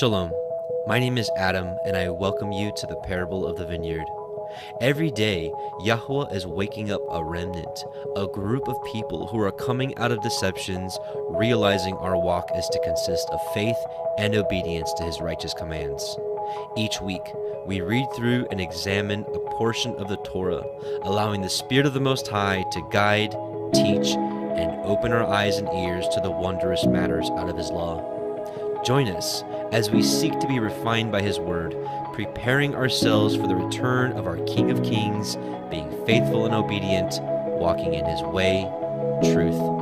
Shalom. My name is Adam, and I welcome you to the parable of the vineyard. Every day, Yahweh is waking up a remnant, a group of people who are coming out of deceptions, realizing our walk is to consist of faith and obedience to his righteous commands. Each week, we read through and examine a portion of the Torah, allowing the Spirit of the Most High to guide, teach, and open our eyes and ears to the wondrous matters out of his law. Join us as we seek to be refined by His Word, preparing ourselves for the return of our King of Kings, being faithful and obedient, walking in His way, truth,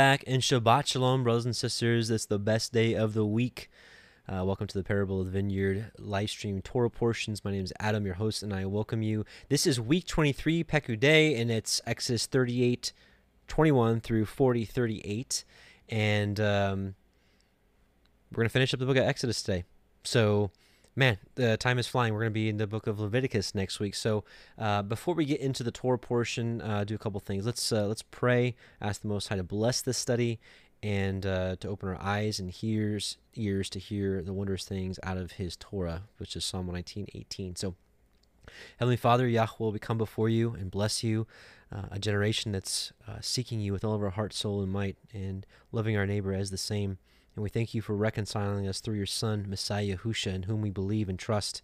back and Shabbat Shalom, brothers and sisters. It's the best day of the week. Uh, welcome to the Parable of the Vineyard live stream Torah portions. My name is Adam, your host, and I welcome you. This is week 23, Pekudei, and it's Exodus 38, 21 through 40, 38. And um, we're going to finish up the book of Exodus today. So, man, the time is flying. We're going to be in the book of Leviticus next week. So, uh, before we get into the Torah portion, uh, do a couple things. Let's uh, let's pray. Ask the Most High to bless this study and uh, to open our eyes and ears ears to hear the wondrous things out of His Torah, which is Psalm 19, 18. So. Heavenly Father, Yahweh, we come before you and bless you, uh, a generation that's uh, seeking you with all of our heart, soul, and might, and loving our neighbor as the same. And we thank you for reconciling us through your Son, Messiah Yahusha, in whom we believe and trust.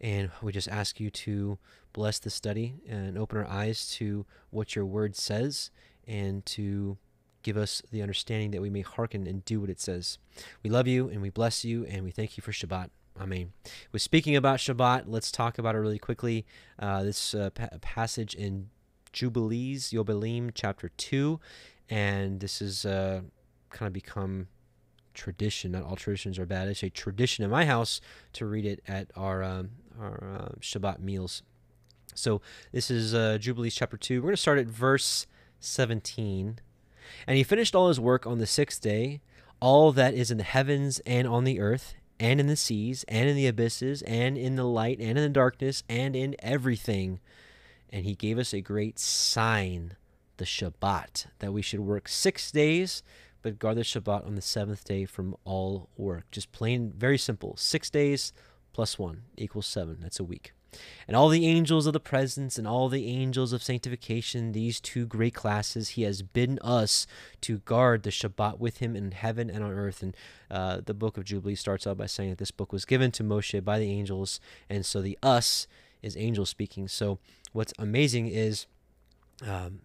And we just ask you to bless the study and open our eyes to what your word says and to give us the understanding that we may hearken and do what it says. We love you and we bless you and we thank you for Shabbat. I Amen. With speaking about Shabbat, let's talk about it really quickly. Uh, this uh, pa- passage in Jubilees, Yobelim, chapter 2. And this has uh, kind of become tradition. Not all traditions are bad. It's a tradition in my house to read it at our um, our uh, Shabbat meals. So this is uh, Jubilees chapter two. We're going to start at verse seventeen. And he finished all his work on the sixth day. All that is in the heavens and on the earth, and in the seas, and in the abysses, and in the light, and in the darkness, and in everything. And he gave us a great sign, the Shabbat, that we should work six days but guard the Shabbat on the seventh day from all work. Just plain, very simple. Six days plus one equals seven. That's a week. And all the angels of the presence and all the angels of sanctification, these two great classes, he has bidden us to guard the Shabbat with him in heaven and on earth. And uh, the book of Jubilee starts out by saying that this book was given to Moshe by the angels. And so the us is angel speaking. So what's amazing is um,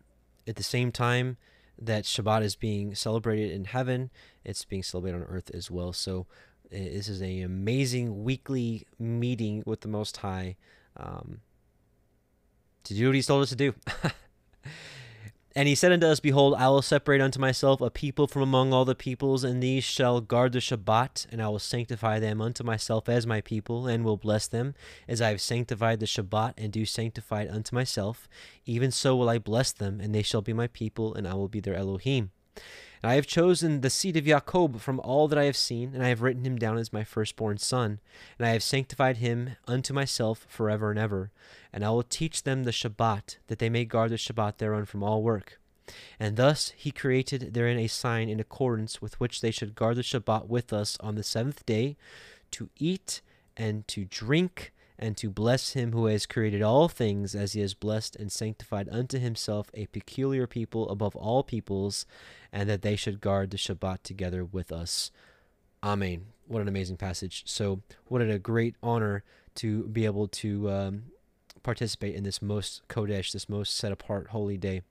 at the same time, that Shabbat is being celebrated in heaven, it's being celebrated on earth as well. So this is an amazing weekly meeting with the Most High um, to do what He's told us to do. And he said unto us, Behold, I will separate unto myself a people from among all the peoples, and these shall guard the Shabbat, and I will sanctify them unto myself as my people, and will bless them, as I have sanctified the Shabbat, and do sanctify it unto myself. Even so will I bless them, and they shall be my people, and I will be their Elohim. And I have chosen the seed of Jacob from all that I have seen, and I have written him down as my firstborn son. And I have sanctified him unto myself forever and ever. And I will teach them the Shabbat, that they may guard the Shabbat thereon from all work. And thus he created therein a sign in accordance with which they should guard the Shabbat with us on the seventh day, to eat and to drink and to bless him who has created all things as he has blessed and sanctified unto himself a peculiar people above all peoples, and that they should guard the Shabbat together with us. Amen. What an amazing passage. So, what a great honor to be able to um, participate in this most Kodesh, this most set apart holy day.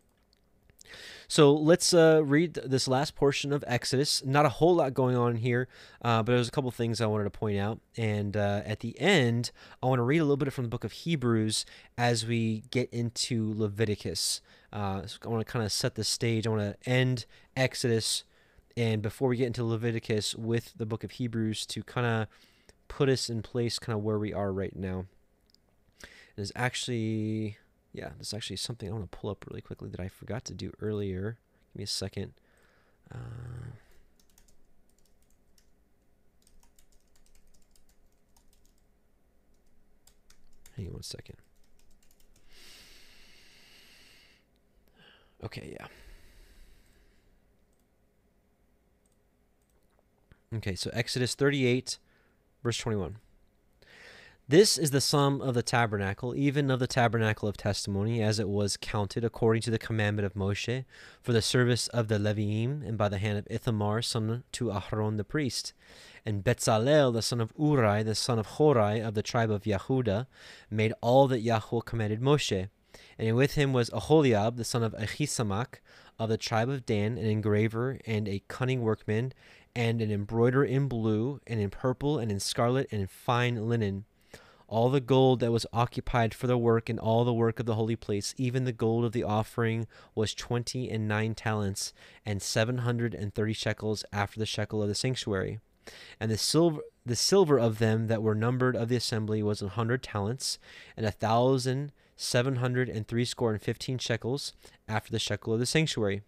So let's uh, read this last portion of Exodus. Not a whole lot going on here, uh, but there's a couple things I wanted to point out. And uh, at the end, I want to read a little bit from the book of Hebrews as we get into Leviticus. Uh, so I want to kind of set the stage. I want to end Exodus, and before we get into Leviticus, with the book of Hebrews to kind of put us in place, kind of where we are right now. There's actually yeah, this is actually something I want to pull up really quickly that I forgot to do earlier. Give me a second. Uh, hang on one second. Okay, yeah. Okay, so Exodus 38, verse 21. This is the sum of the tabernacle, even of the tabernacle of testimony, as it was counted according to the commandment of Moshe, for the service of the Leviim, and by the hand of Ithamar, son to Aharon the priest. And Betzalel, the son of Uri, the son of Horai, of the tribe of Yehuda, made all that Yahweh commanded Moshe. And with him was Aholiab, the son of Ahisamach, of the tribe of Dan, an engraver and a cunning workman, and an embroiderer in blue, and in purple, and in scarlet, and in fine linen all the gold that was occupied for the work and all the work of the holy place, even the gold of the offering, was twenty and nine talents, and seven hundred and thirty shekels after the shekel of the sanctuary. And the silver the silver of them that were numbered of the assembly was a hundred talents, and a thousand seven hundred and threescore and fifteen shekels after the shekel of the sanctuary.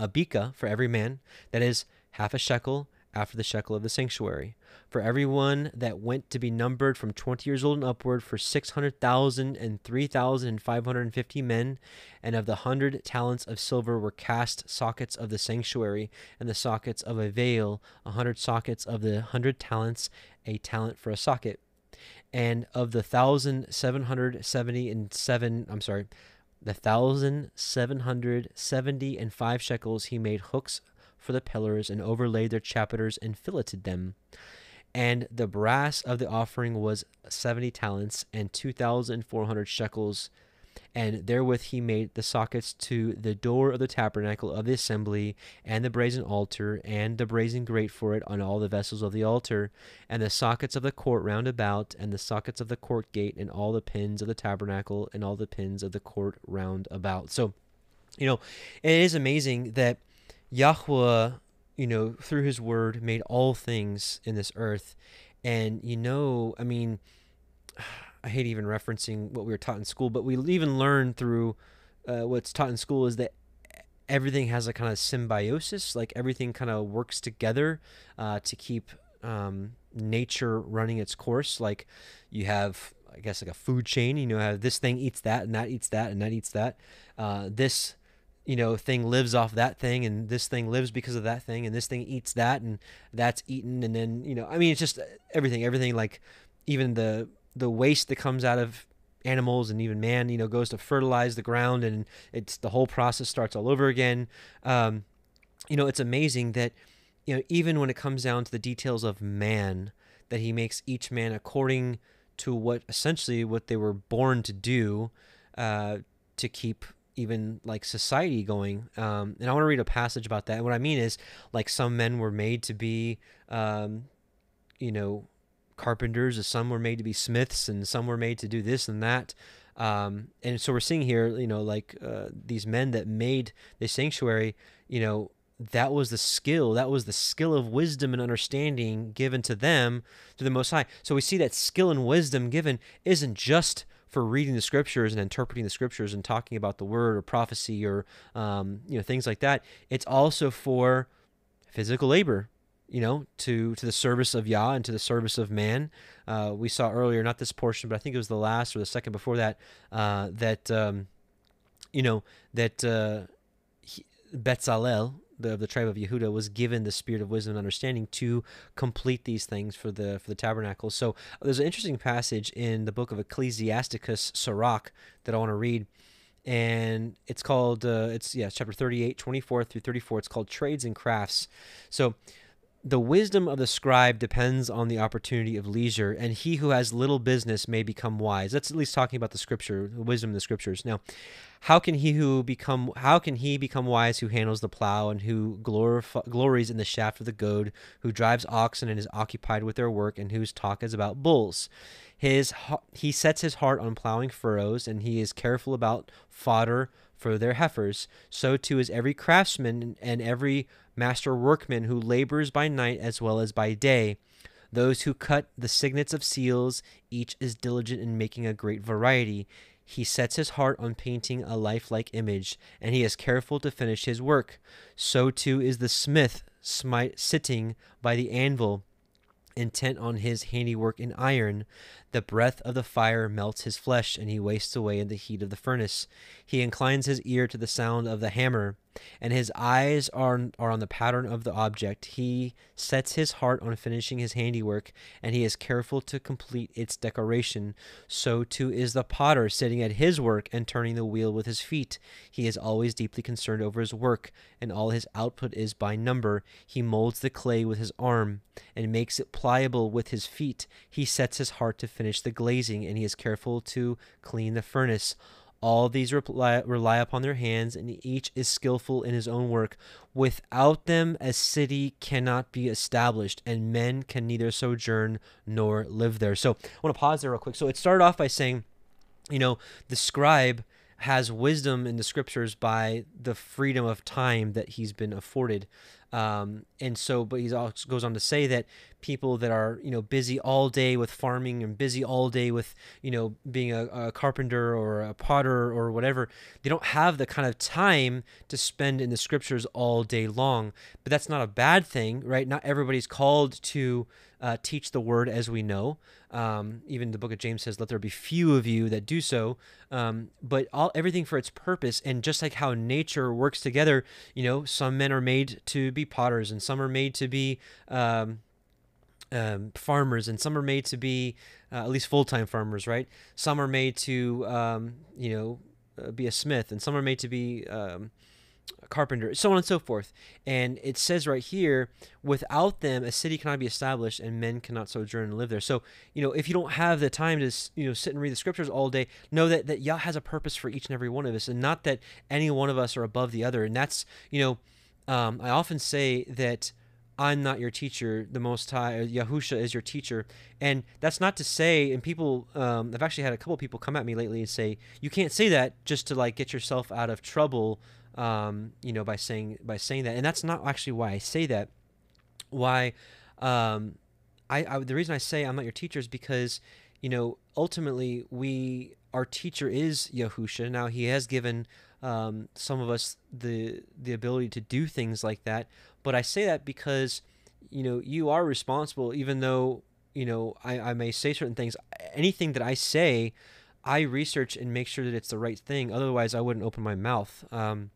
A beka for every man, that is half a shekel after the shekel of the sanctuary. For everyone that went to be numbered from 20 years old and upward, for 600,000 and 3,550 men, and of the hundred talents of silver were cast sockets of the sanctuary, and the sockets of a veil, a hundred sockets of the hundred talents, a talent for a socket. And of the thousand seven hundred seventy and seven, I'm sorry, the thousand seven hundred seventy and five shekels he made hooks for the pillars and overlaid their chapiters and filleted them. And the brass of the offering was seventy talents and two thousand four hundred shekels. And therewith he made the sockets to the door of the tabernacle of the assembly, and the brazen altar, and the brazen grate for it on all the vessels of the altar, and the sockets of the court round about, and the sockets of the court gate, and all the pins of the tabernacle, and all the pins of the court round about. So, you know, it is amazing that Yahweh, you know, through his word made all things in this earth. And, you know, I mean, I hate even referencing what we were taught in school, but we even learn through uh, what's taught in school is that everything has a kind of symbiosis, like everything kind of works together uh, to keep um, nature running its course. Like you have, I guess, like a food chain. You know, have this thing eats that, and that eats that, and that eats that. Uh, this you know thing lives off that thing and this thing lives because of that thing and this thing eats that and that's eaten and then you know i mean it's just everything everything like even the the waste that comes out of animals and even man you know goes to fertilize the ground and it's the whole process starts all over again. Um, you know it's amazing that you know even when it comes down to the details of man that he makes each man according to what essentially what they were born to do uh, to keep even like society going. Um, and I want to read a passage about that. And what I mean is, like, some men were made to be, um, you know, carpenters, and some were made to be smiths, and some were made to do this and that. Um, and so we're seeing here, you know, like uh, these men that made the sanctuary, you know, that was the skill, that was the skill of wisdom and understanding given to them to the Most High. So we see that skill and wisdom given isn't just for reading the scriptures and interpreting the scriptures and talking about the word or prophecy or um, you know things like that. It's also for physical labor, you know, to to the service of Yah and to the service of man. Uh, we saw earlier, not this portion, but I think it was the last or the second before that, uh, that um, you know that uh, Betzalel, the, of the tribe of Yehuda was given the spirit of wisdom and understanding to complete these things for the for the tabernacle. So there's an interesting passage in the book of Ecclesiasticus Sirach that I want to read. And it's called uh, it's yeah chapter 38 24 through 34 it's called trades and crafts. So the wisdom of the scribe depends on the opportunity of leisure, and he who has little business may become wise. That's at least talking about the scripture, the wisdom of the scriptures. Now, how can he who become how can he become wise who handles the plow and who glorif- glories in the shaft of the goad, who drives oxen and is occupied with their work, and whose talk is about bulls? His he sets his heart on plowing furrows, and he is careful about fodder for their heifers. So too is every craftsman and every master workman who labors by night as well as by day. Those who cut the signets of seals, each is diligent in making a great variety. He sets his heart on painting a lifelike image, and he is careful to finish his work. So too is the smith smite, sitting by the anvil, intent on his handiwork in iron. The breath of the fire melts his flesh, and he wastes away in the heat of the furnace. He inclines his ear to the sound of the hammer, and his eyes are, are on the pattern of the object. He sets his heart on finishing his handiwork, and he is careful to complete its decoration. So too is the potter sitting at his work and turning the wheel with his feet. He is always deeply concerned over his work, and all his output is by number. He molds the clay with his arm, and makes it pliable with his feet. He sets his heart to finish the glazing, and he is careful to clean the furnace. All these rely, rely upon their hands, and each is skillful in his own work. Without them, a city cannot be established, and men can neither sojourn nor live there. So I want to pause there real quick. So it started off by saying, you know, the scribe has wisdom in the scriptures by the freedom of time that he's been afforded. Um, and so, but he also goes on to say that people that are, you know, busy all day with farming and busy all day with, you know, being a, a, carpenter or a potter or whatever, they don't have the kind of time to spend in the scriptures all day long. But that's not a bad thing, right? Not everybody's called to uh, teach the word as we know. Um, even the book of James says, "Let there be few of you that do so." Um, but all everything for its purpose, and just like how nature works together, you know, some men are made to be potters, and some are made to be um, um farmers, and some are made to be uh, at least full time farmers, right? Some are made to, um, you know, uh, be a smith, and some are made to be um, carpenter, so on and so forth. And it says right here, without them, a city cannot be established, and men cannot sojourn and live there. So, you know, if you don't have the time to, you know, sit and read the scriptures all day, know that that Yah has a purpose for each and every one of us, and not that any one of us are above the other. And that's, you know, um, I often say that. I'm not your teacher. The Most High, Yahusha is your teacher, and that's not to say. And people, um, I've actually had a couple people come at me lately and say, "You can't say that just to like get yourself out of trouble um, you know, by saying by saying that, and that's not actually why I say that. Why, um, I, I the reason I say I'm not your teacher is because, you know, ultimately we our teacher is Yahusha. Now he has given um, some of us the the ability to do things like that, but I say that because, you know, you are responsible, even though you know I, I may say certain things. Anything that I say. I research and make sure that it's the right thing. Otherwise, I wouldn't open my mouth. Um,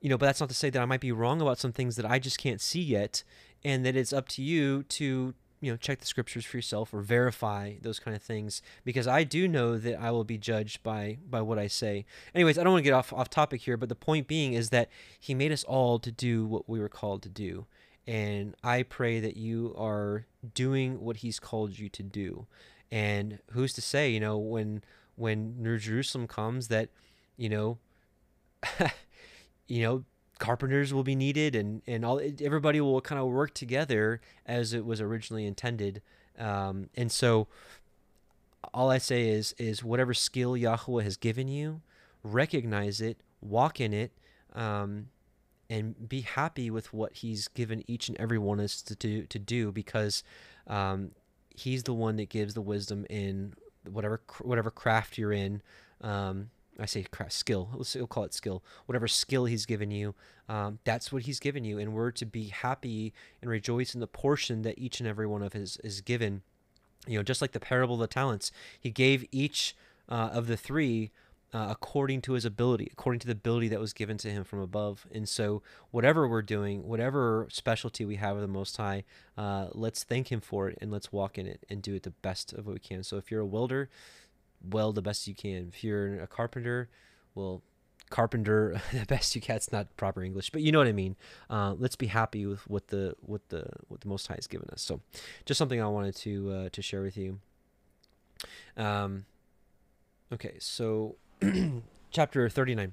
you know, but that's not to say that I might be wrong about some things that I just can't see yet, and that it's up to you to you know check the scriptures for yourself or verify those kind of things because I do know that I will be judged by by what I say. Anyways, I don't want to get off off topic here, but the point being is that he made us all to do what we were called to do. And I pray that you are doing what he's called you to do. And who's to say, you know, when when New Jerusalem comes that, you know, you know, carpenters will be needed and, and all everybody will kind of work together as it was originally intended. Um, and so all I say is is whatever skill Yahweh has given you, recognize it, walk in it, um, and be happy with what He's given each and every one of us to do, to do because um, He's the one that gives the wisdom in whatever whatever craft you're in. Um, I say craft skill. Let's we'll call it skill. Whatever skill he's given you, um, that's what he's given you, and we're to be happy and rejoice in the portion that each and every one of his is given. You know, just like the parable of the talents, he gave each uh, of the three uh, according to his ability, according to the ability that was given to him from above. And so, whatever we're doing, whatever specialty we have of the Most High, uh, let's thank Him for it and let's walk in it and do it the best of what we can. So, if you're a welder, weld the best you can. If you're a carpenter, well, carpenter the best you can. It's not proper English, but you know what I mean. Uh, let's be happy with what the what the what the Most High has given us. So, just something I wanted to uh, to share with you. Um, okay, so chapter 39.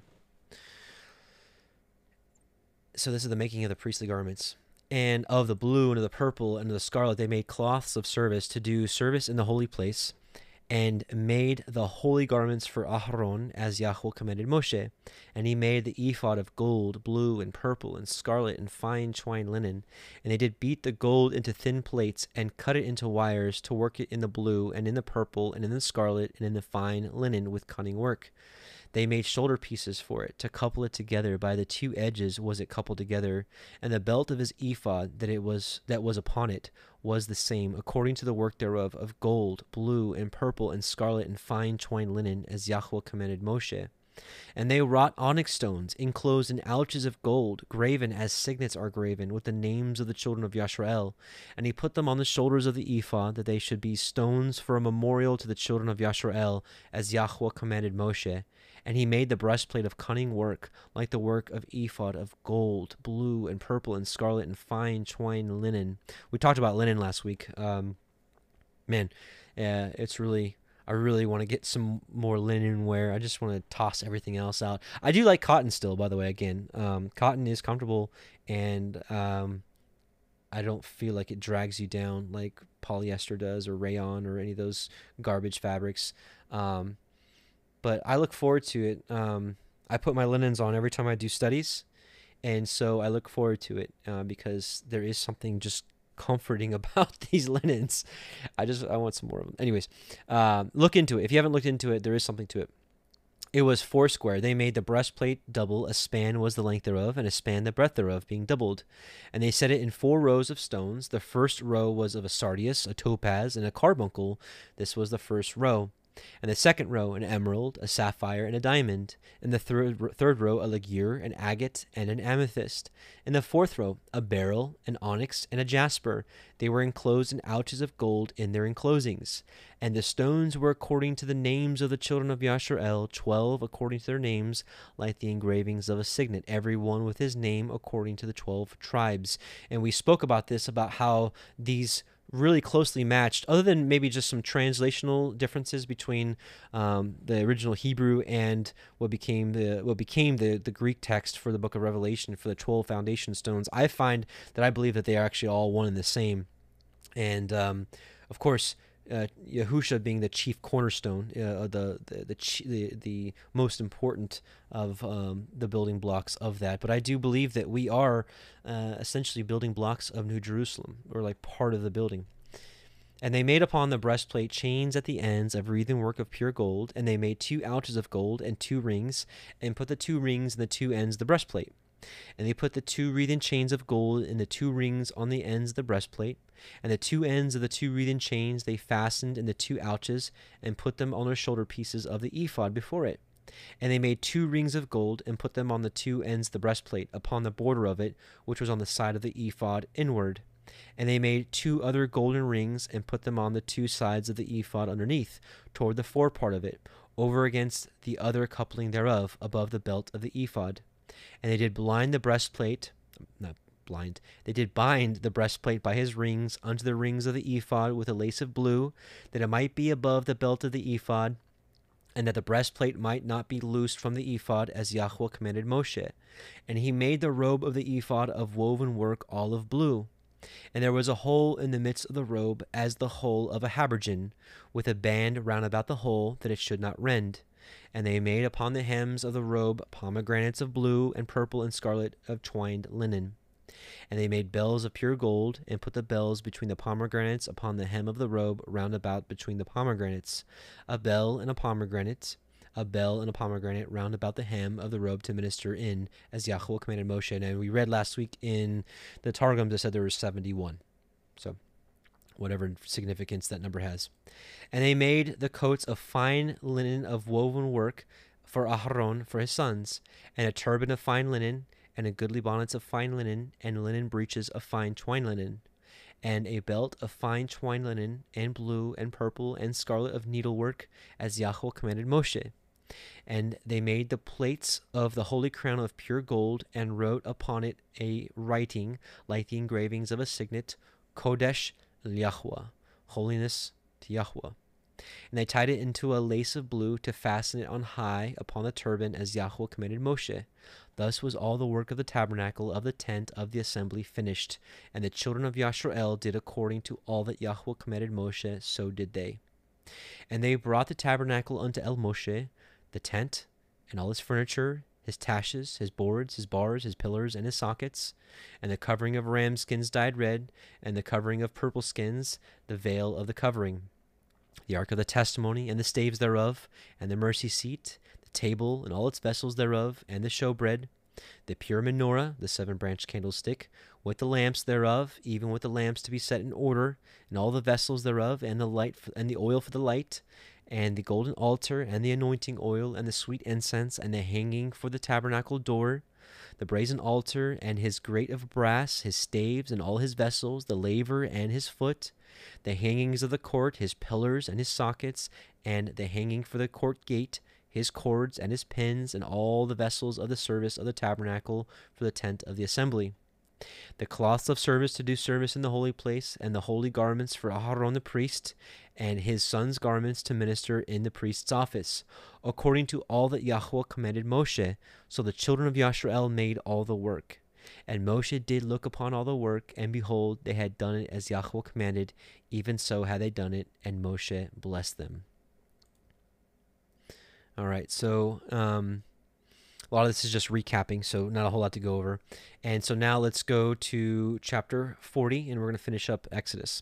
So this is the making of the priestly garments. And of the blue and of the purple and of the scarlet, they made cloths of service to do service in the holy place and made the holy garments for Aharon as Yahweh commanded Moshe. And he made the ephod of gold, blue, and purple, and scarlet, and fine twined linen. And they did beat the gold into thin plates, and cut it into wires to work it in the blue, and in the purple, and in the scarlet, and in the fine linen with cunning work. They made shoulder pieces for it to couple it together. By the two edges was it coupled together, and the belt of his ephod that it was that was upon it was the same, according to the work thereof, of gold, blue, and purple, and scarlet, and fine twined linen, as Yahweh commanded Moshe. And they wrought onyx stones, enclosed in ouches of gold, graven as signets are graven, with the names of the children of Yashrael. And he put them on the shoulders of the ephod, that they should be stones for a memorial to the children of Yashrael, as Yahweh commanded Moshe. And he made the breastplate of cunning work, like the work of ephod of gold, blue, and purple, and scarlet, and fine twined linen. We talked about linen last week. Um, man, it's really. I really want to get some more linen wear. I just want to toss everything else out. I do like cotton still, by the way. Again, um, cotton is comfortable, and um, I don't feel like it drags you down like polyester does, or rayon, or any of those garbage fabrics. Um, but I look forward to it. Um, I put my linens on every time I do studies, and so I look forward to it uh, because there is something just comforting about these linens. I just I want some more of them. Anyways, uh, look into it. If you haven't looked into it, there is something to it. It was foursquare. They made the breastplate double. A span was the length thereof, and a span the breadth thereof, being doubled. And they set it in four rows of stones. The first row was of a sardius, a topaz, and a carbuncle. This was the first row and the second row an emerald, a sapphire, and a diamond. In the third, third row a ligure, an agate, and an amethyst. In the fourth row a beryl, an onyx, and a jasper. They were enclosed in ouches of gold in their enclosings. And the stones were according to the names of the children of Yasharel, twelve according to their names, like the engravings of a signet, every one with his name according to the twelve tribes. And we spoke about this, about how these really closely matched, other than maybe just some translational differences between um, the original Hebrew and what became the what became the the Greek text for the Book of Revelation for the twelve foundation stones. I find that I believe that they are actually all one and the same, and um, of course uh, Yahusha being the chief cornerstone, uh, the the the, the the most important of um, the building blocks of that. But I do believe that we are uh, essentially building blocks of New Jerusalem, or like part of the building. And they made upon the breastplate chains at the ends of wreathen work of pure gold, and they made two ouches of gold and two rings, and put the two rings in the two ends of the breastplate. And they put the two wreathen chains of gold in the two rings on the ends of the breastplate, and the two ends of the two wreathen chains they fastened in the two ouches, and put them on the shoulder pieces of the ephod before it. And they made two rings of gold, and put them on the two ends of the breastplate, upon the border of it, which was on the side of the ephod inward. And they made two other golden rings, and put them on the two sides of the ephod underneath, toward the forepart of it, over against the other coupling thereof, above the belt of the ephod. And they did blind the breastplate, not blind, they did bind the breastplate by his rings unto the rings of the ephod with a lace of blue, that it might be above the belt of the ephod, and that the breastplate might not be loosed from the ephod, as Yahweh commanded Moshe. And he made the robe of the ephod of woven work all of blue. And there was a hole in the midst of the robe, as the hole of a habergeon, with a band round about the hole, that it should not rend. And they made upon the hems of the robe pomegranates of blue and purple and scarlet of twined linen. And they made bells of pure gold, and put the bells between the pomegranates upon the hem of the robe round about between the pomegranates, a bell and a pomegranate, a bell and a pomegranate round about the hem of the robe to minister in, as Yahweh commanded Moshe. And we read last week in the Targums that said there were 71. So, whatever significance that number has. And they made the coats of fine linen of woven work for Aharon for his sons, and a turban of fine linen, and a goodly bonnets of fine linen, and linen breeches of fine twine linen, and a belt of fine twine linen, and blue, and purple, and scarlet of needlework, as Yahweh commanded Moshe. And they made the plates of the holy crown of pure gold, and wrote upon it a writing like the engravings of a signet, Kodesh Yahweh, holiness to Yahweh. And they tied it into a lace of blue to fasten it on high upon the turban as Yahweh commanded Moshe. Thus was all the work of the tabernacle of the tent of the assembly finished. And the children of Yashrael did according to all that Yahweh commanded Moshe, so did they. And they brought the tabernacle unto El Moshe, the tent, and all its furniture, his taches, his boards, his bars, his pillars, and his sockets, and the covering of ram skins dyed red, and the covering of purple skins, the veil of the covering, the ark of the testimony, and the staves thereof, and the mercy seat, the table, and all its vessels thereof, and the showbread, the pure menorah, the seven branched candlestick, with the lamps thereof, even with the lamps to be set in order, and all the vessels thereof, and the light and the oil for the light, and the golden altar, and the anointing oil, and the sweet incense, and the hanging for the tabernacle door, the brazen altar, and his grate of brass, his staves, and all his vessels, the laver, and his foot, the hangings of the court, his pillars, and his sockets, and the hanging for the court gate, his cords, and his pins, and all the vessels of the service of the tabernacle for the tent of the assembly the cloths of service to do service in the holy place, and the holy garments for Aharon the priest, and his son's garments to minister in the priest's office, according to all that Yahweh commanded Moshe. So the children of Yashrael made all the work. And Moshe did look upon all the work, and behold, they had done it as Yahweh commanded, even so had they done it, and Moshe blessed them. All right, so um, a lot of this is just recapping, so not a whole lot to go over. And so now let's go to chapter 40, and we're going to finish up Exodus.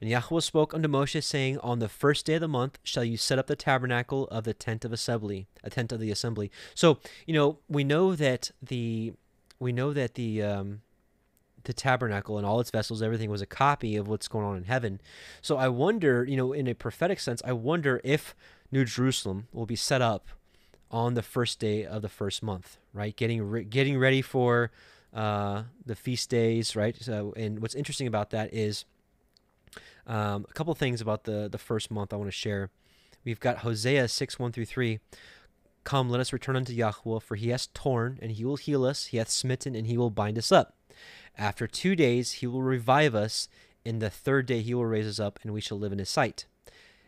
And Yahweh spoke unto Moshe, saying, On the first day of the month shall you set up the tabernacle of the tent of assembly, a tent of the assembly. So, you know, we know that the we know that the um, the tabernacle and all its vessels, everything was a copy of what's going on in heaven. So I wonder, you know, in a prophetic sense, I wonder if New Jerusalem will be set up on the first day of the first month, right? Getting re- getting ready for uh, the feast days, right? So, and what's interesting about that is um, a couple things about the the first month I want to share. We've got Hosea six one through three. Come, let us return unto Yahweh, for he has torn, and he will heal us. He hath smitten, and he will bind us up. After two days, he will revive us. In the third day, he will raise us up, and we shall live in his sight.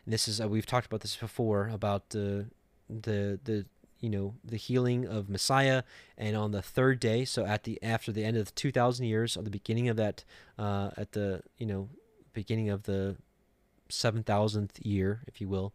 This is uh, we've talked about this before about the the the you know the healing of Messiah, and on the third day, so at the after the end of the two thousand years, or the beginning of that, uh, at the you know beginning of the seven thousandth year, if you will,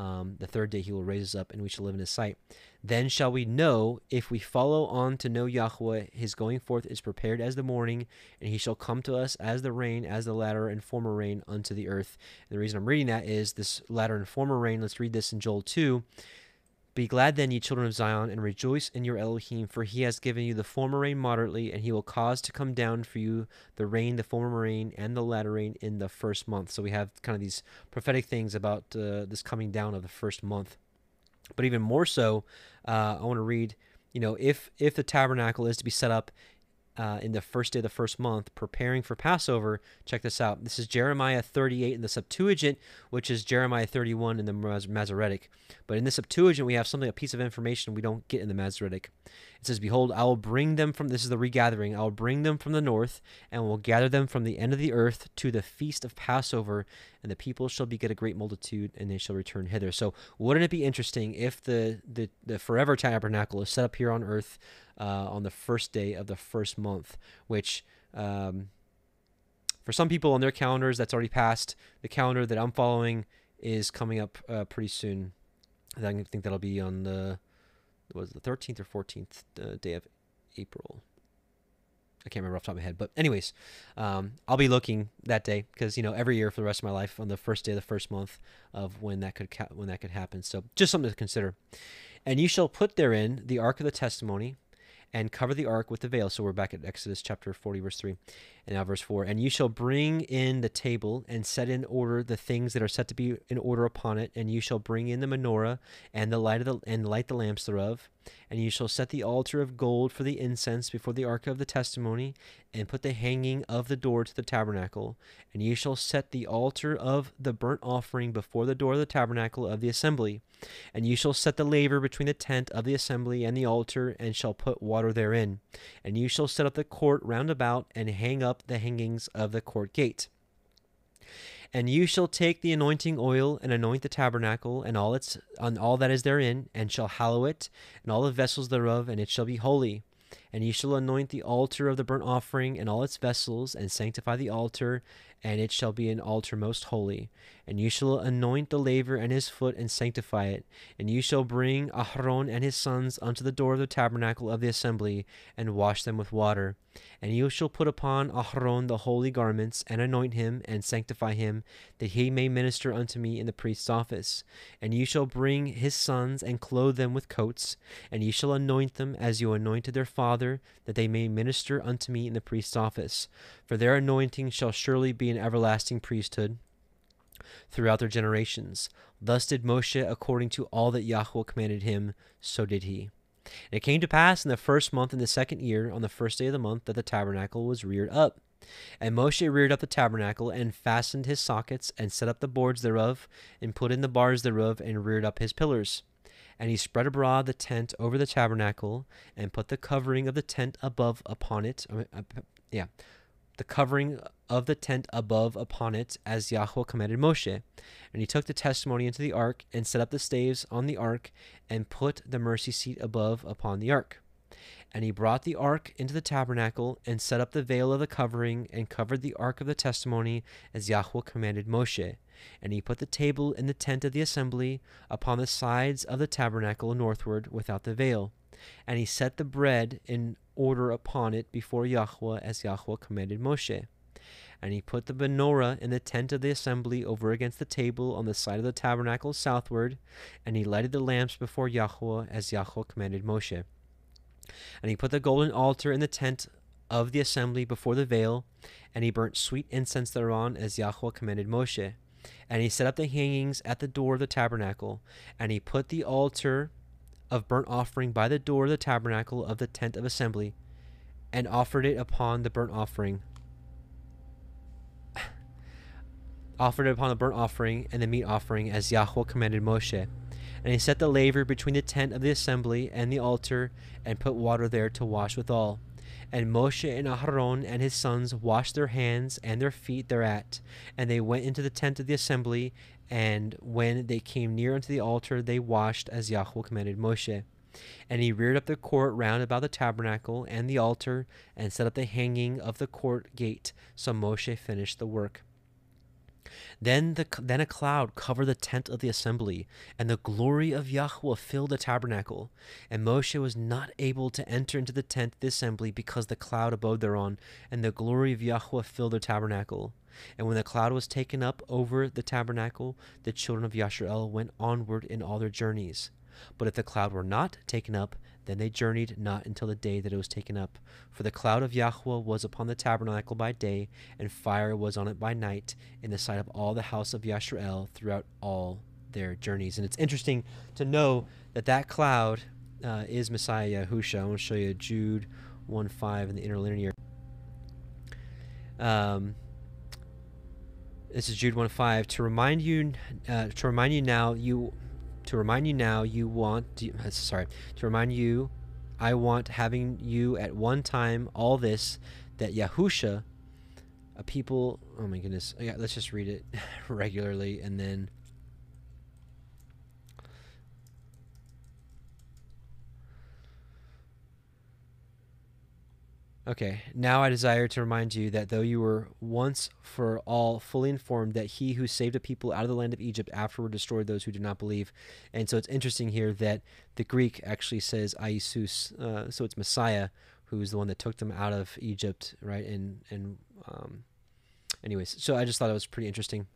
um, the third day he will raise us up, and we shall live in his sight. Then shall we know if we follow on to know Yahweh, his going forth is prepared as the morning, and he shall come to us as the rain, as the latter and former rain unto the earth. And the reason I'm reading that is this latter and former rain. Let's read this in Joel 2. Be glad then, ye children of Zion, and rejoice in your Elohim, for he has given you the former rain moderately, and he will cause to come down for you the rain, the former rain, and the latter rain in the first month. So we have kind of these prophetic things about uh, this coming down of the first month. But even more so, uh, I want to read, you know, if if the tabernacle is to be set up uh, in the first day of the first month, preparing for Passover. Check this out. This is Jeremiah 38 in the Septuagint, which is Jeremiah 31 in the Masoretic. But in the Septuagint, we have something, a piece of information we don't get in the Masoretic. It says, Behold, I will bring them from, this is the regathering, I will bring them from the north, and will gather them from the end of the earth to the feast of Passover, and the people shall beget a great multitude, and they shall return hither. So, wouldn't it be interesting if the, the, the forever tabernacle is set up here on earth uh, on the first day of the first month, which. Um, for some people on their calendars, that's already passed. The calendar that I'm following is coming up uh, pretty soon. I think that'll be on the was the 13th or 14th uh, day of April. I can't remember off the top of my head, but anyways, um, I'll be looking that day because you know every year for the rest of my life on the first day of the first month of when that could ca- when that could happen. So just something to consider. And you shall put therein the ark of the testimony, and cover the ark with the veil. So we're back at Exodus chapter 40, verse 3. And now verse 4. And you shall bring in the table and set in order the things that are set to be in order upon it, and you shall bring in the menorah and the light of the and light the lamps thereof. And you shall set the altar of gold for the incense before the ark of the testimony, and put the hanging of the door to the tabernacle. And you shall set the altar of the burnt offering before the door of the tabernacle of the assembly. And you shall set the laver between the tent of the assembly and the altar, and shall put water therein. And you shall set up the court round about, and hang up the hangings of the court gate. And you shall take the anointing oil and anoint the tabernacle and all its on all that is therein, and shall hallow it and all the vessels thereof, and it shall be holy. And ye shall anoint the altar of the burnt offering and all its vessels, and sanctify the altar, and it shall be an altar most holy. And ye shall anoint the laver and his foot, and sanctify it. And ye shall bring Aharon and his sons unto the door of the tabernacle of the assembly, and wash them with water. And ye shall put upon Aharon the holy garments, and anoint him, and sanctify him, that he may minister unto me in the priest's office. And ye shall bring his sons, and clothe them with coats, and ye shall anoint them as you anointed their father, that they may minister unto me in the priest's office. For their anointing shall surely be an everlasting priesthood throughout their generations. Thus did Moshe according to all that Yahweh commanded him, so did he. And it came to pass in the first month in the second year, on the first day of the month, that the tabernacle was reared up. And Moshe reared up the tabernacle, and fastened his sockets, and set up the boards thereof, and put in the bars thereof, and reared up his pillars. And he spread abroad the tent over the tabernacle, and put the covering of the tent above upon it. Uh, yeah, the covering of the tent above upon it, as Yahweh commanded Moshe. And he took the testimony into the ark, and set up the staves on the ark, and put the mercy seat above upon the ark. And he brought the ark into the tabernacle, and set up the veil of the covering, and covered the ark of the testimony, as Yahweh commanded Moshe. And he put the table in the tent of the assembly upon the sides of the tabernacle northward without the veil. And he set the bread in order upon it before Yahweh, as Yahweh commanded Moshe. And he put the menorah in the tent of the assembly over against the table on the side of the tabernacle southward, and he lighted the lamps before Yahweh, as Yahweh commanded Moshe. And he put the golden altar in the tent of the assembly before the veil, and he burnt sweet incense thereon, as Yahweh commanded Moshe. And he set up the hangings at the door of the tabernacle, and he put the altar of burnt offering by the door of the tabernacle of the tent of assembly, and offered it upon the burnt offering. offered it upon the burnt offering and the meat offering, as Yahweh commanded Moshe. And he set the laver between the tent of the assembly and the altar, and put water there to wash withal. And Moshe and Aharon and his sons washed their hands and their feet thereat. And they went into the tent of the assembly, and when they came near unto the altar, they washed as Yahweh commanded Moshe. And he reared up the court round about the tabernacle and the altar, and set up the hanging of the court gate. So Moshe finished the work. Then the then a cloud covered the tent of the assembly, and the glory of Yahweh filled the tabernacle. And Moshe was not able to enter into the tent of the assembly because the cloud abode thereon, and the glory of Yahweh filled the tabernacle. And when the cloud was taken up over the tabernacle, the children of Yasharel went onward in all their journeys. But if the cloud were not taken up, then they journeyed not until the day that it was taken up. For the cloud of Yahweh was upon the tabernacle by day, and fire was on it by night, in the sight of all the house of Yasharel throughout all their journeys. And it's interesting to know that that cloud uh, is Messiah Yahusha. I want to show you Jude 1 5 in the interlinear. Um, this is Jude 1 5. To remind you, uh, to remind you now, you to remind you now, you want, uh, sorry, to remind you, I want having you at one time all this, that Yahusha, a people, oh my goodness, yeah, let's just read it regularly and then Okay, now I desire to remind you that though you were once for all fully informed that he who saved a people out of the land of Egypt afterward destroyed those who did not believe. And so it's interesting here that the Greek actually says Iesus, uh, so it's Messiah who's the one that took them out of Egypt, right? And, and, um, anyways, so I just thought it was pretty interesting.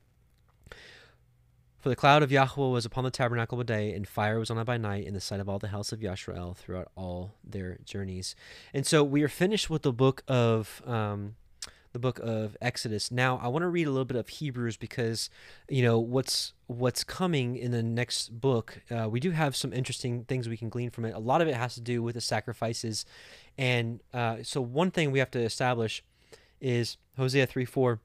For the cloud of Yahweh was upon the tabernacle by day, and fire was on it by night, in the sight of all the house of Yashrael throughout all their journeys. And so we are finished with the book of um, the book of Exodus. Now I want to read a little bit of Hebrews because you know what's what's coming in the next book. Uh, we do have some interesting things we can glean from it. A lot of it has to do with the sacrifices, and uh, so one thing we have to establish is Hosea three four.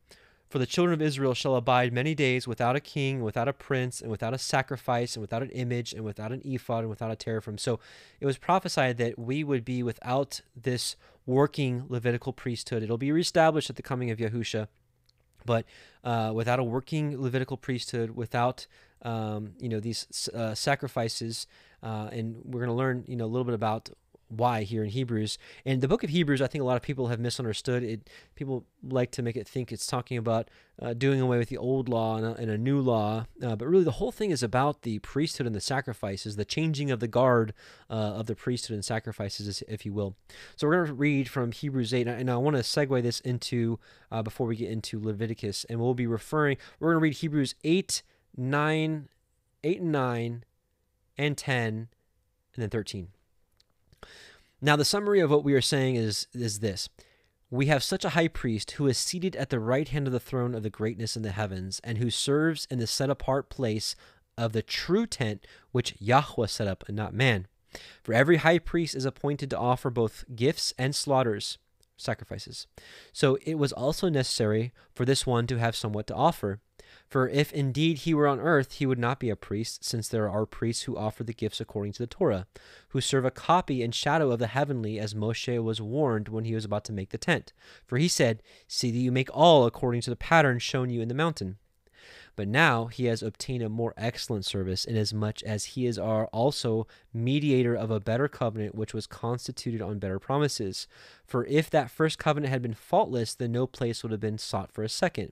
For the children of Israel shall abide many days without a king, without a prince, and without a sacrifice, and without an image, and without an ephod, and without a teraphim. So it was prophesied that we would be without this working Levitical priesthood. It'll be reestablished at the coming of Yahusha. But uh, without a working Levitical priesthood, without um, you know these uh, sacrifices, uh, and we're going to learn you know a little bit about why here in Hebrews. And the book of Hebrews, I think a lot of people have misunderstood it. People like to make it think it's talking about uh, doing away with the old law and a, and a new law, uh, but really the whole thing is about the priesthood and the sacrifices, the changing of the guard uh, of the priesthood and sacrifices, if you will. So we're going to read from Hebrews 8, and I want to segue this into uh, before we get into Leviticus, and we'll be referring. We're going to read Hebrews 8, 9, 8 and 9, and 10, and then 13. Now, the summary of what we are saying is, is this We have such a high priest who is seated at the right hand of the throne of the greatness in the heavens, and who serves in the set apart place of the true tent which Yahweh set up, and not man. For every high priest is appointed to offer both gifts and slaughters, sacrifices. So it was also necessary for this one to have somewhat to offer. For if indeed he were on earth, he would not be a priest, since there are priests who offer the gifts according to the Torah, who serve a copy and shadow of the heavenly, as Moshe was warned when he was about to make the tent. For he said, See that you make all according to the pattern shown you in the mountain. But now he has obtained a more excellent service, inasmuch as he is our also mediator of a better covenant, which was constituted on better promises. For if that first covenant had been faultless, then no place would have been sought for a second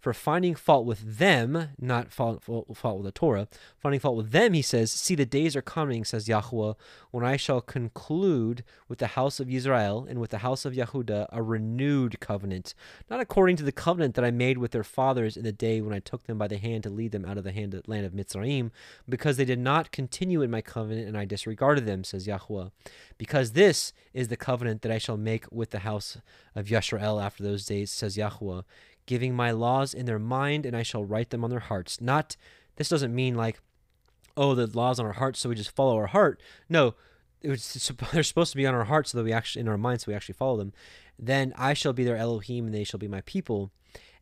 for finding fault with them, not fault, fault, fault with the Torah, finding fault with them, he says, See, the days are coming, says Yahweh, when I shall conclude with the house of Israel and with the house of Yehuda a renewed covenant, not according to the covenant that I made with their fathers in the day when I took them by the hand to lead them out of the hand land of Mitzrayim, because they did not continue in my covenant and I disregarded them, says Yahweh. Because this is the covenant that I shall make with the house of Yisrael after those days, says Yahweh giving my laws in their mind, and I shall write them on their hearts. Not, this doesn't mean like, oh, the laws on our hearts, so we just follow our heart. No, was, they're supposed to be on our hearts so that we actually, in our minds, so we actually follow them. Then I shall be their Elohim, and they shall be my people.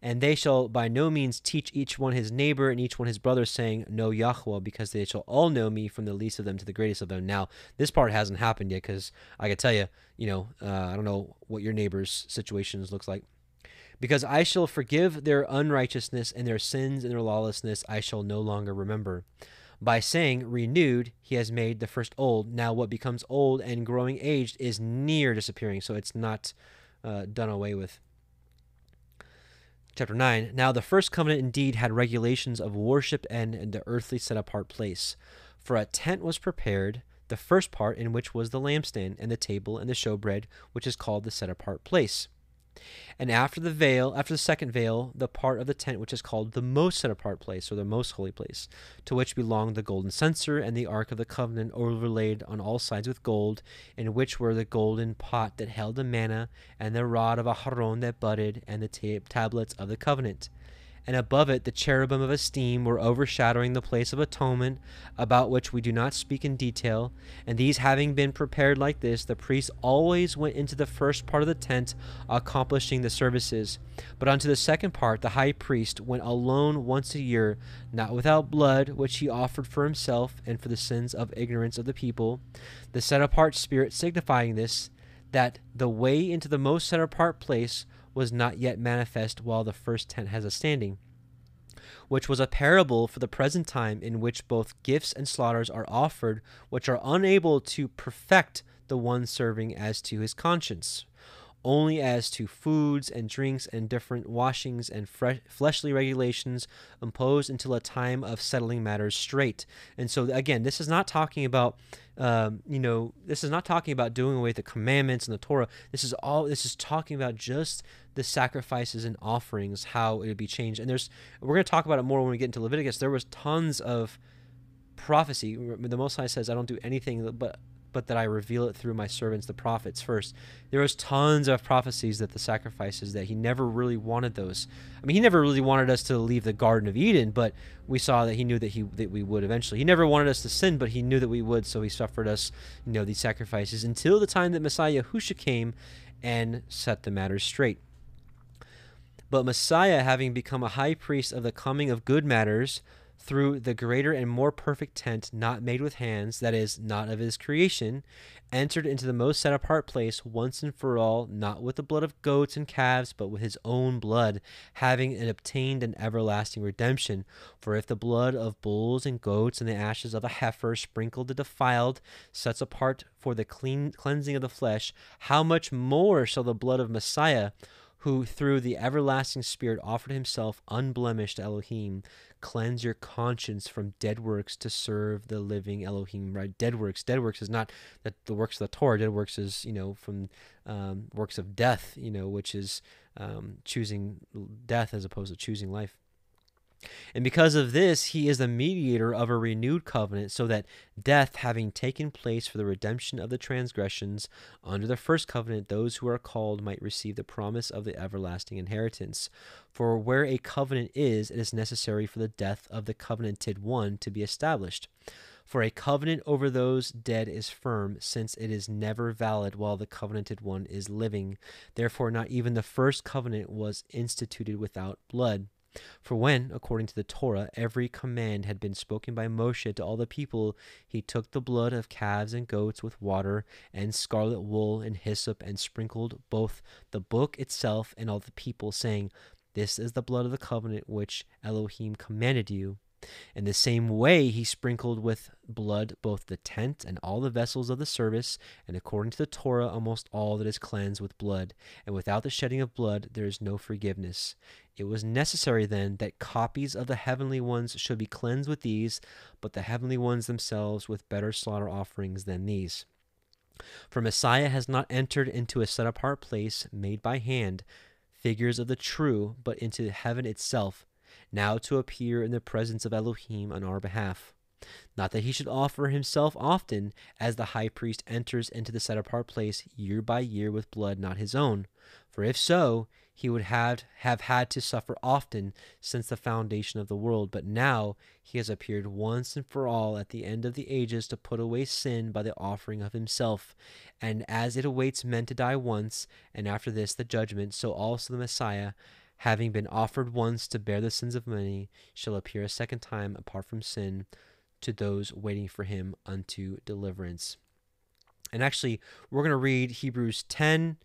And they shall by no means teach each one his neighbor and each one his brother, saying, Know Yahweh, because they shall all know me from the least of them to the greatest of them. Now, this part hasn't happened yet, because I can tell you, you know, uh, I don't know what your neighbor's situations looks like because I shall forgive their unrighteousness and their sins and their lawlessness I shall no longer remember. By saying renewed, he has made the first old. Now, what becomes old and growing aged is near disappearing, so it's not uh, done away with. Chapter 9 Now, the first covenant indeed had regulations of worship and, and the earthly set apart place. For a tent was prepared, the first part in which was the lampstand and the table and the showbread, which is called the set apart place. And after the veil, after the second veil, the part of the tent which is called the most set apart place, or the most holy place, to which belonged the golden censer and the ark of the covenant overlaid on all sides with gold, in which were the golden pot that held the manna, and the rod of Aharon that budded, and the tab- tablets of the covenant and above it the cherubim of esteem were overshadowing the place of atonement, about which we do not speak in detail. And these having been prepared like this, the priest always went into the first part of the tent, accomplishing the services. But unto the second part, the high priest went alone once a year, not without blood, which he offered for himself and for the sins of ignorance of the people. The set apart spirit signifying this, that the way into the most set apart place was not yet manifest while the first tent has a standing, which was a parable for the present time in which both gifts and slaughters are offered, which are unable to perfect the one serving as to his conscience only as to foods and drinks and different washings and fleshly regulations imposed until a time of settling matters straight. And so, again, this is not talking about, um, you know, this is not talking about doing away with the commandments and the Torah. This is all, this is talking about just the sacrifices and offerings, how it would be changed. And there's, we're going to talk about it more when we get into Leviticus. There was tons of prophecy. The Most High says, I don't do anything but but that I reveal it through my servants, the prophets, first. There was tons of prophecies that the sacrifices that he never really wanted those. I mean, he never really wanted us to leave the Garden of Eden, but we saw that he knew that he that we would eventually. He never wanted us to sin, but he knew that we would, so he suffered us, you know, these sacrifices until the time that Messiah Yahusha came and set the matters straight. But Messiah, having become a high priest of the coming of good matters, through the greater and more perfect tent not made with hands, that is, not of his creation, entered into the most set apart place once and for all, not with the blood of goats and calves, but with his own blood, having obtained an everlasting redemption. For if the blood of bulls and goats and the ashes of a heifer sprinkled the defiled sets apart for the clean cleansing of the flesh, how much more shall the blood of Messiah, who through the everlasting Spirit offered himself unblemished Elohim, cleanse your conscience from dead works to serve the living Elohim. Right? Dead works. Dead works is not that the works of the Torah. Dead works is you know from um, works of death. You know, which is um, choosing death as opposed to choosing life. And because of this, he is the mediator of a renewed covenant, so that death having taken place for the redemption of the transgressions under the first covenant, those who are called might receive the promise of the everlasting inheritance. For where a covenant is, it is necessary for the death of the covenanted one to be established. For a covenant over those dead is firm, since it is never valid while the covenanted one is living. Therefore, not even the first covenant was instituted without blood. For when, according to the Torah, every command had been spoken by Moshe to all the people, he took the blood of calves and goats with water and scarlet wool and hyssop and sprinkled both the book itself and all the people, saying, This is the blood of the covenant which Elohim commanded you. In the same way, he sprinkled with blood both the tent and all the vessels of the service, and according to the Torah, almost all that is cleansed with blood. And without the shedding of blood, there is no forgiveness. It was necessary then that copies of the heavenly ones should be cleansed with these, but the heavenly ones themselves with better slaughter offerings than these. For Messiah has not entered into a set apart place made by hand, figures of the true, but into heaven itself now to appear in the presence of Elohim on our behalf. Not that he should offer himself often, as the high priest enters into the set apart place year by year with blood not his own. For if so, he would have, have had to suffer often since the foundation of the world. But now he has appeared once and for all at the end of the ages to put away sin by the offering of himself. And as it awaits men to die once, and after this the judgment, so also the Messiah having been offered once to bear the sins of many, shall appear a second time apart from sin to those waiting for him unto deliverance. And actually, we're going to read Hebrews 10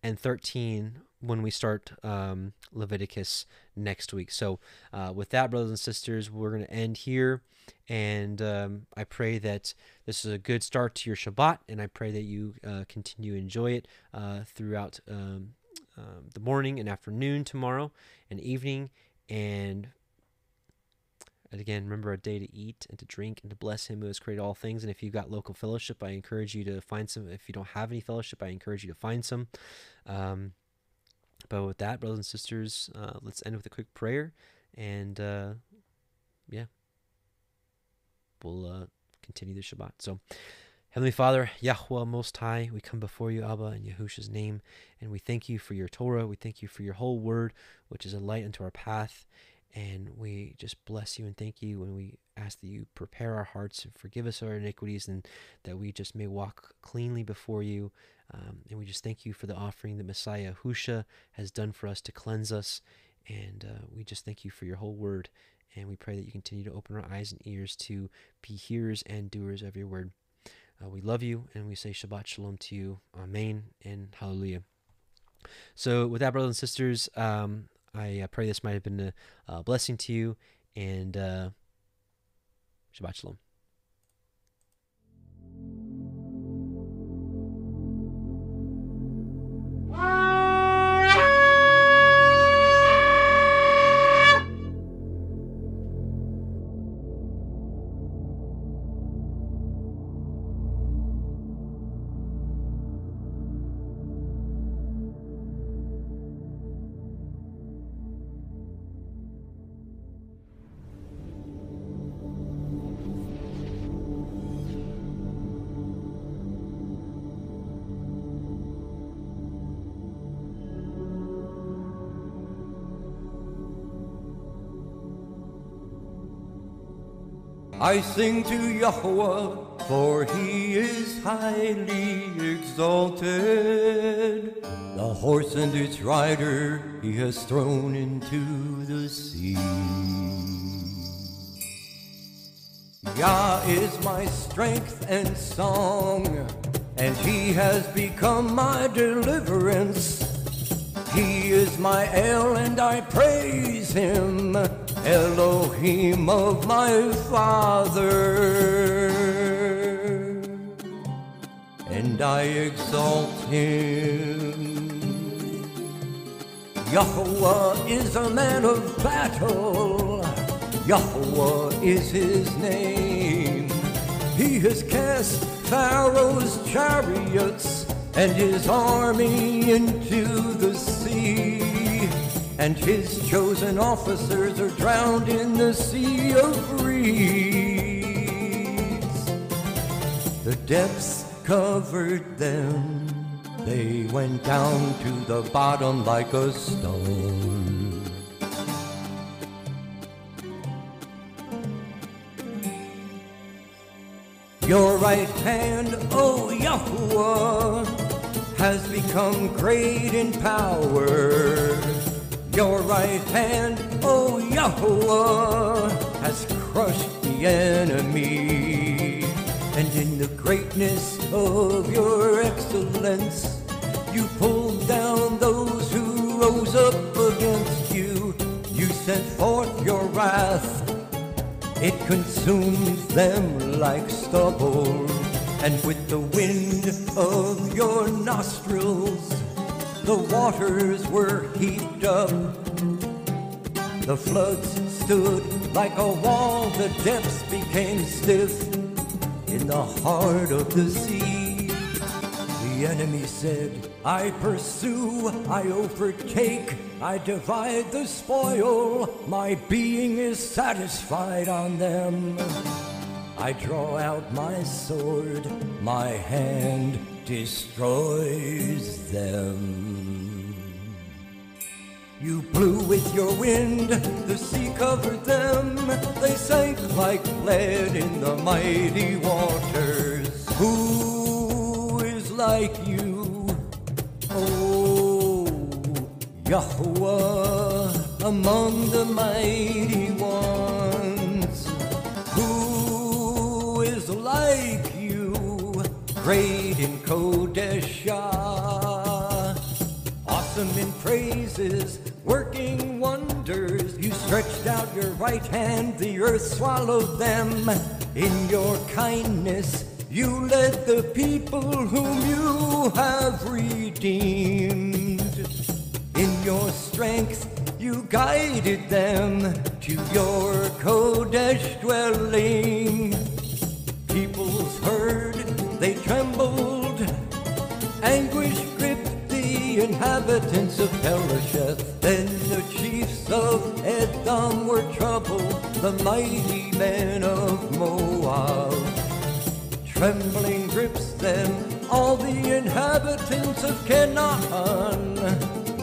and 13 when we start um, Leviticus next week. So, uh, with that, brothers and sisters, we're going to end here. And um, I pray that this is a good start to your Shabbat, and I pray that you uh, continue to enjoy it uh, throughout um, um, the morning and afternoon tomorrow and evening. And, and again, remember a day to eat and to drink and to bless Him who has created all things. And if you've got local fellowship, I encourage you to find some. If you don't have any fellowship, I encourage you to find some. Um, but with that, brothers and sisters, uh, let's end with a quick prayer. And uh, yeah, we'll uh, continue the Shabbat. So, Heavenly Father, Yahweh Most High, we come before you, Abba, in Yahusha's name, and we thank you for your Torah. We thank you for your whole word, which is a light unto our path. And we just bless you and thank you. And we ask that you prepare our hearts and forgive us our iniquities, and that we just may walk cleanly before you. Um, and we just thank you for the offering that Messiah Husha has done for us to cleanse us. And uh, we just thank you for your whole word. And we pray that you continue to open our eyes and ears to be hearers and doers of your word. Uh, we love you and we say Shabbat Shalom to you. Amen and Hallelujah. So, with that, brothers and sisters, um, I uh, pray this might have been a, a blessing to you and uh, Shabbat Shalom. I sing to Yahweh, for he is highly exalted. The horse and its rider he has thrown into the sea. Yah is my strength and song, and He has become my deliverance. He is my El, and I praise Him, Elohim of my Father. And I exalt Him. Yahweh is a man of battle. Yahweh is his name. He has cast Pharaoh's chariots and his army into the sea. And his chosen officers are drowned in the sea of reeds. The depths covered them. They went down to the bottom like a stone. Your right hand, O Yahuwah, has become great in power. Your right hand, oh, O Yahuwah, has crushed the enemy. And in the greatness of your excellence, you pulled down those who rose up against you. You sent forth your wrath it consumes them like stubble, and with the wind of your nostrils, the waters were heaped up. The floods stood like a wall, the depths became stiff in the heart of the sea. The enemy said, I pursue, I overtake, I divide the spoil, my being is satisfied on them. I draw out my sword, my hand destroys them. You blew with your wind, the sea covered them, they sank like lead in the mighty waters. Who is like you? Oh, Yahweh among the mighty like you, great in Kodeshah? Awesome in praises, working wonders. You stretched out your right hand, the earth swallowed them. In your kindness, you led the people whom you have redeemed. In your strength, you guided them to your Kodesh dwelling. Peoples heard, they trembled. Anguish gripped the inhabitants of Pelasheth. Then the chiefs of Edom were troubled, the mighty men of Moab. Trembling grips them, all the inhabitants of Canaan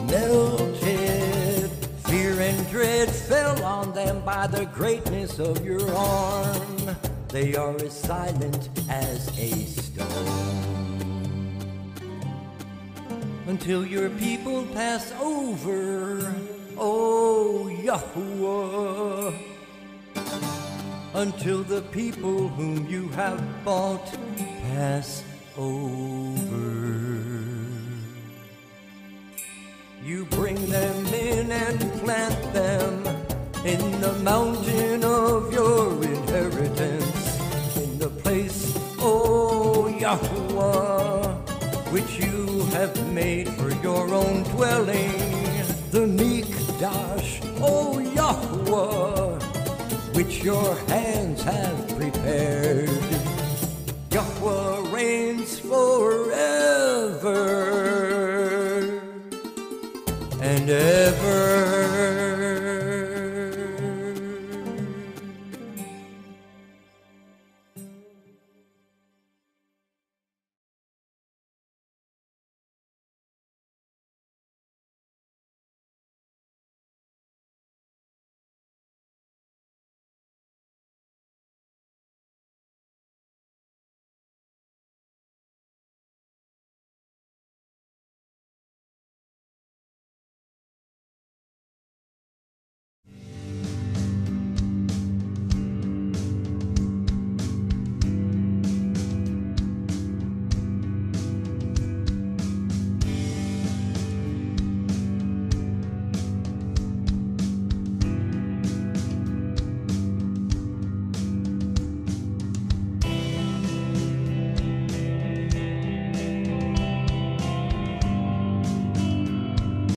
melted. Fear and dread fell on them by the greatness of your arm. They are as silent as a stone. Until your people pass over, oh Yahuwah until the people whom you have bought pass over. You bring them in and plant them in the mountain of your made for your own dwelling, the Mikdash, O Yahuwah which your hands have prepared. Yahweh reigns forever and ever.